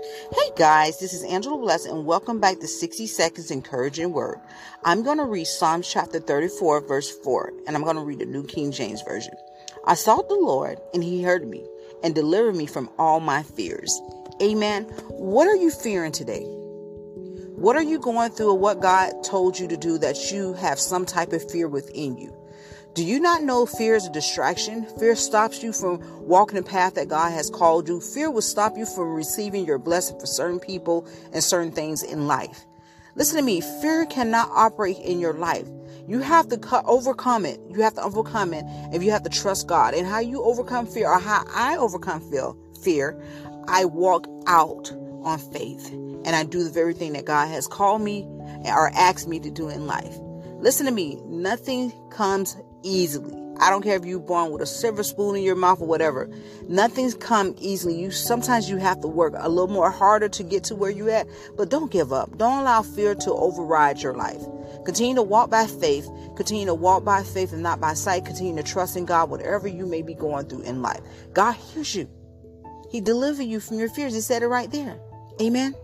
Hey guys, this is Angela Bless and welcome back to 60 Seconds Encouraging Word. I'm going to read Psalms chapter 34 verse 4 and I'm going to read the New King James Version. I sought the Lord and he heard me and delivered me from all my fears. Amen. What are you fearing today? What are you going through or what God told you to do that you have some type of fear within you? Do you not know fear is a distraction? Fear stops you from walking the path that God has called you. Fear will stop you from receiving your blessing for certain people and certain things in life. Listen to me. Fear cannot operate in your life. You have to overcome it. You have to overcome it and you have to trust God. And how you overcome fear or how I overcome fear, fear, I walk out on faith and I do the very thing that God has called me or asked me to do in life. Listen to me. Nothing comes easily. I don't care if you're born with a silver spoon in your mouth or whatever. Nothing's come easily. You sometimes you have to work a little more harder to get to where you're at, but don't give up. Don't allow fear to override your life. Continue to walk by faith. Continue to walk by faith and not by sight. Continue to trust in God, whatever you may be going through in life. God hears you. He delivered you from your fears. He said it right there. Amen.